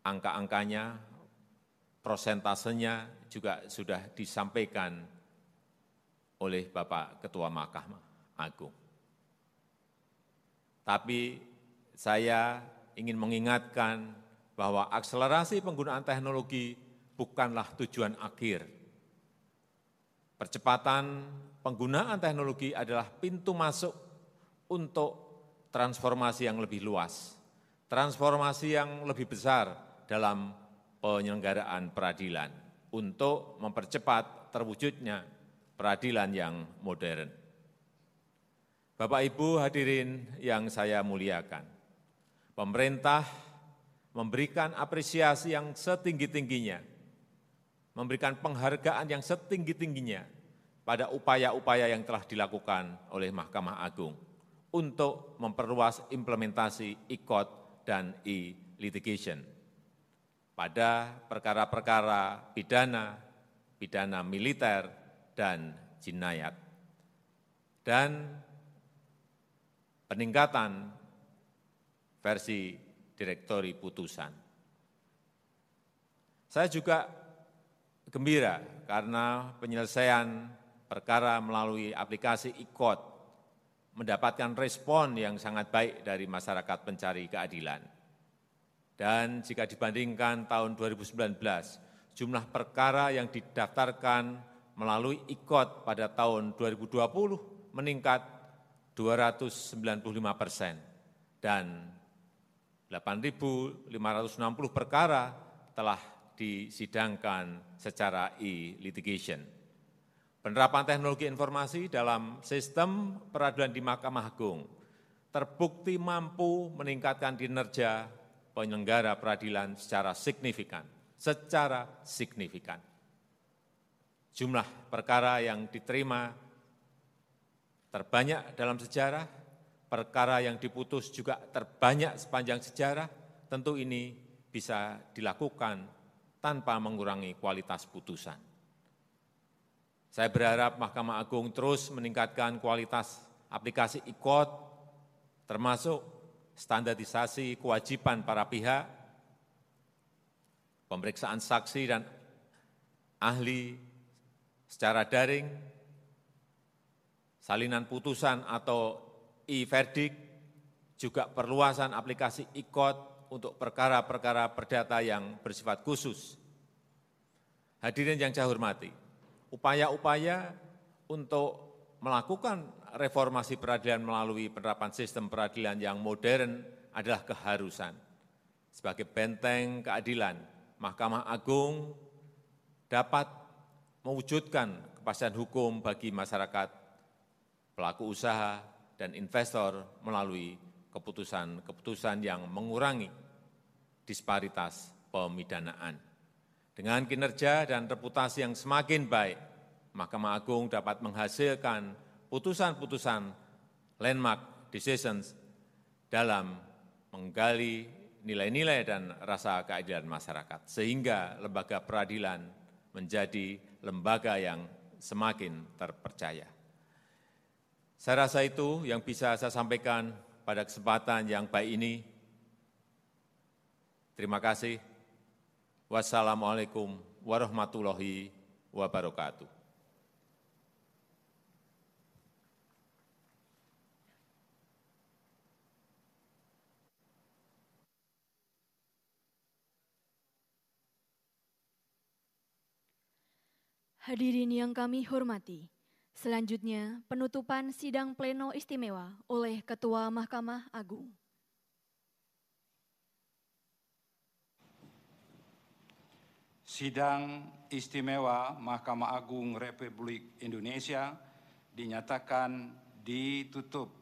angka-angkanya prosentasenya juga sudah disampaikan oleh Bapak Ketua Mahkamah Agung. Tapi saya ingin mengingatkan bahwa akselerasi penggunaan teknologi bukanlah tujuan akhir. Percepatan penggunaan teknologi adalah pintu masuk untuk transformasi yang lebih luas, transformasi yang lebih besar dalam penyelenggaraan peradilan untuk mempercepat terwujudnya peradilan yang modern. Bapak Ibu hadirin yang saya muliakan, pemerintah memberikan apresiasi yang setinggi-tingginya, memberikan penghargaan yang setinggi-tingginya pada upaya-upaya yang telah dilakukan oleh Mahkamah Agung untuk memperluas implementasi ICOT dan e-litigation pada perkara-perkara pidana, pidana militer, dan jinayat. Dan peningkatan versi direktori putusan. Saya juga gembira karena penyelesaian perkara melalui aplikasi IKOT mendapatkan respon yang sangat baik dari masyarakat pencari keadilan dan jika dibandingkan tahun 2019, jumlah perkara yang didaftarkan melalui IKOT pada tahun 2020 meningkat 295 persen dan 8.560 perkara telah disidangkan secara e-litigation. Penerapan teknologi informasi dalam sistem peradilan di Mahkamah Agung terbukti mampu meningkatkan kinerja penyelenggara peradilan secara signifikan, secara signifikan. Jumlah perkara yang diterima terbanyak dalam sejarah, perkara yang diputus juga terbanyak sepanjang sejarah, tentu ini bisa dilakukan tanpa mengurangi kualitas putusan. Saya berharap Mahkamah Agung terus meningkatkan kualitas aplikasi IKOT, termasuk standarisasi kewajiban para pihak, pemeriksaan saksi dan ahli secara daring, salinan putusan atau e-verdict, juga perluasan aplikasi e-code untuk perkara-perkara perdata yang bersifat khusus. Hadirin yang saya hormati, upaya-upaya untuk melakukan reformasi peradilan melalui penerapan sistem peradilan yang modern adalah keharusan. Sebagai benteng keadilan, Mahkamah Agung dapat mewujudkan kepastian hukum bagi masyarakat, pelaku usaha, dan investor melalui keputusan-keputusan yang mengurangi disparitas pemidanaan. Dengan kinerja dan reputasi yang semakin baik, Mahkamah Agung dapat menghasilkan putusan-putusan landmark decisions dalam menggali nilai-nilai dan rasa keadilan masyarakat, sehingga lembaga peradilan menjadi lembaga yang semakin terpercaya. Saya rasa itu yang bisa saya sampaikan pada kesempatan yang baik ini. Terima kasih. Wassalamualaikum warahmatullahi wabarakatuh. Hadirin yang kami hormati, selanjutnya penutupan sidang pleno istimewa oleh Ketua Mahkamah Agung. Sidang istimewa Mahkamah Agung Republik Indonesia dinyatakan ditutup.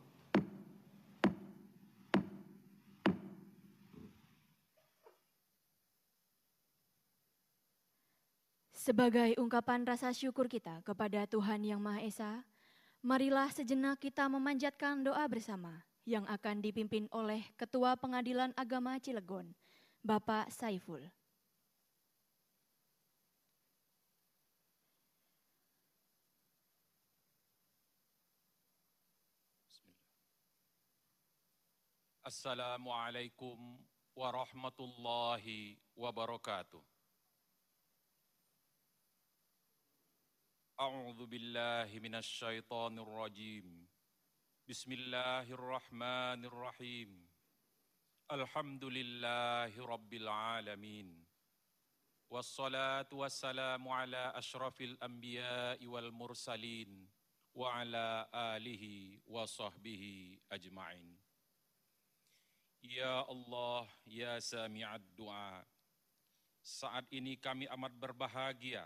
Sebagai ungkapan rasa syukur kita kepada Tuhan Yang Maha Esa, marilah sejenak kita memanjatkan doa bersama yang akan dipimpin oleh Ketua Pengadilan Agama Cilegon, Bapak Saiful. Assalamualaikum warahmatullahi wabarakatuh. أعوذ بالله من الشيطان الرجيم بسم الله الرحمن الرحيم الحمد لله رب العالمين والصلاة والسلام على أشرف الأنبياء والمرسلين وعلى آله وصحبه أجمعين Ya Allah, Ya Sami'ad Du'a. Saat ini kami amat berbahagia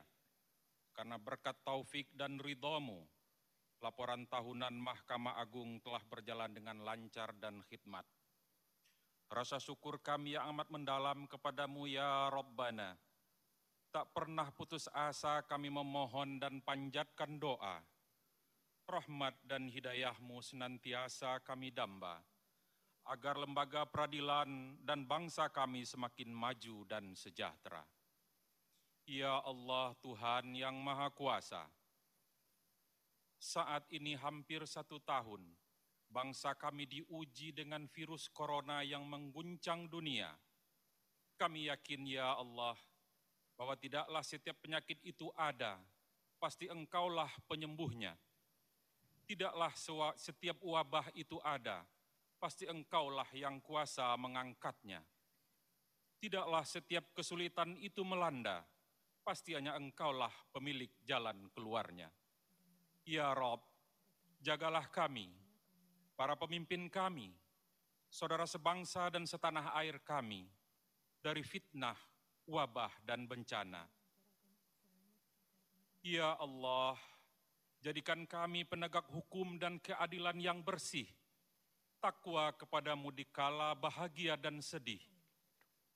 karena berkat taufik dan ridhamu, laporan tahunan Mahkamah Agung telah berjalan dengan lancar dan khidmat. Rasa syukur kami yang amat mendalam kepadamu ya Rabbana. Tak pernah putus asa kami memohon dan panjatkan doa. Rahmat dan hidayahmu senantiasa kami damba, agar lembaga peradilan dan bangsa kami semakin maju dan sejahtera. Ya Allah Tuhan yang Maha Kuasa, saat ini hampir satu tahun, bangsa kami diuji dengan virus corona yang mengguncang dunia. Kami yakin ya Allah, bahwa tidaklah setiap penyakit itu ada, pasti engkaulah penyembuhnya. Tidaklah setiap wabah itu ada, pasti engkaulah yang kuasa mengangkatnya. Tidaklah setiap kesulitan itu melanda, pasti hanya engkaulah pemilik jalan keluarnya. Ya Rob, jagalah kami, para pemimpin kami, saudara sebangsa dan setanah air kami, dari fitnah, wabah, dan bencana. Ya Allah, jadikan kami penegak hukum dan keadilan yang bersih, takwa kepadamu di kala bahagia dan sedih,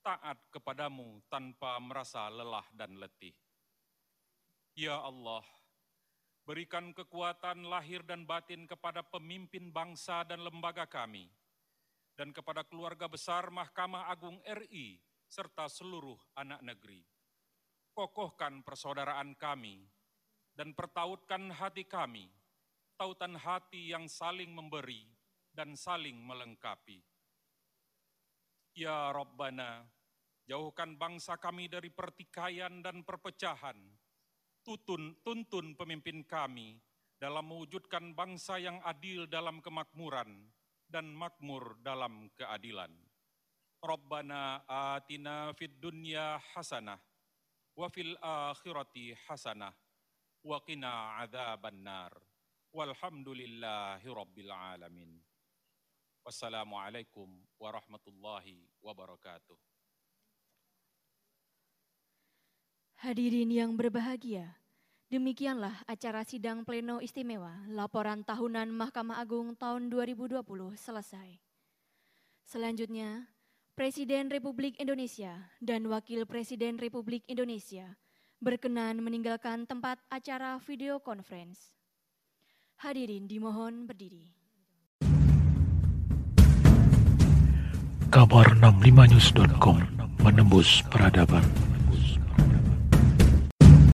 taat kepadamu tanpa merasa lelah dan letih. Ya Allah, berikan kekuatan lahir dan batin kepada pemimpin bangsa dan lembaga kami, dan kepada keluarga besar Mahkamah Agung RI, serta seluruh anak negeri. Kokohkan persaudaraan kami, dan pertautkan hati kami, tautan hati yang saling memberi dan saling melengkapi. Ya Rabbana, Jauhkan bangsa kami dari pertikaian dan perpecahan. Tutun, tuntun pemimpin kami dalam mewujudkan bangsa yang adil dalam kemakmuran dan makmur dalam keadilan. Rabbana atina fid dunya hasanah wa fil akhirati hasanah wa qina adzaban nar. Walhamdulillahi rabbil alamin. Wassalamualaikum warahmatullahi wabarakatuh. Hadirin yang berbahagia, demikianlah acara sidang pleno istimewa laporan tahunan Mahkamah Agung tahun 2020 selesai. Selanjutnya, Presiden Republik Indonesia dan Wakil Presiden Republik Indonesia berkenan meninggalkan tempat acara video conference. Hadirin dimohon berdiri. Kabar 65news.com menembus peradaban.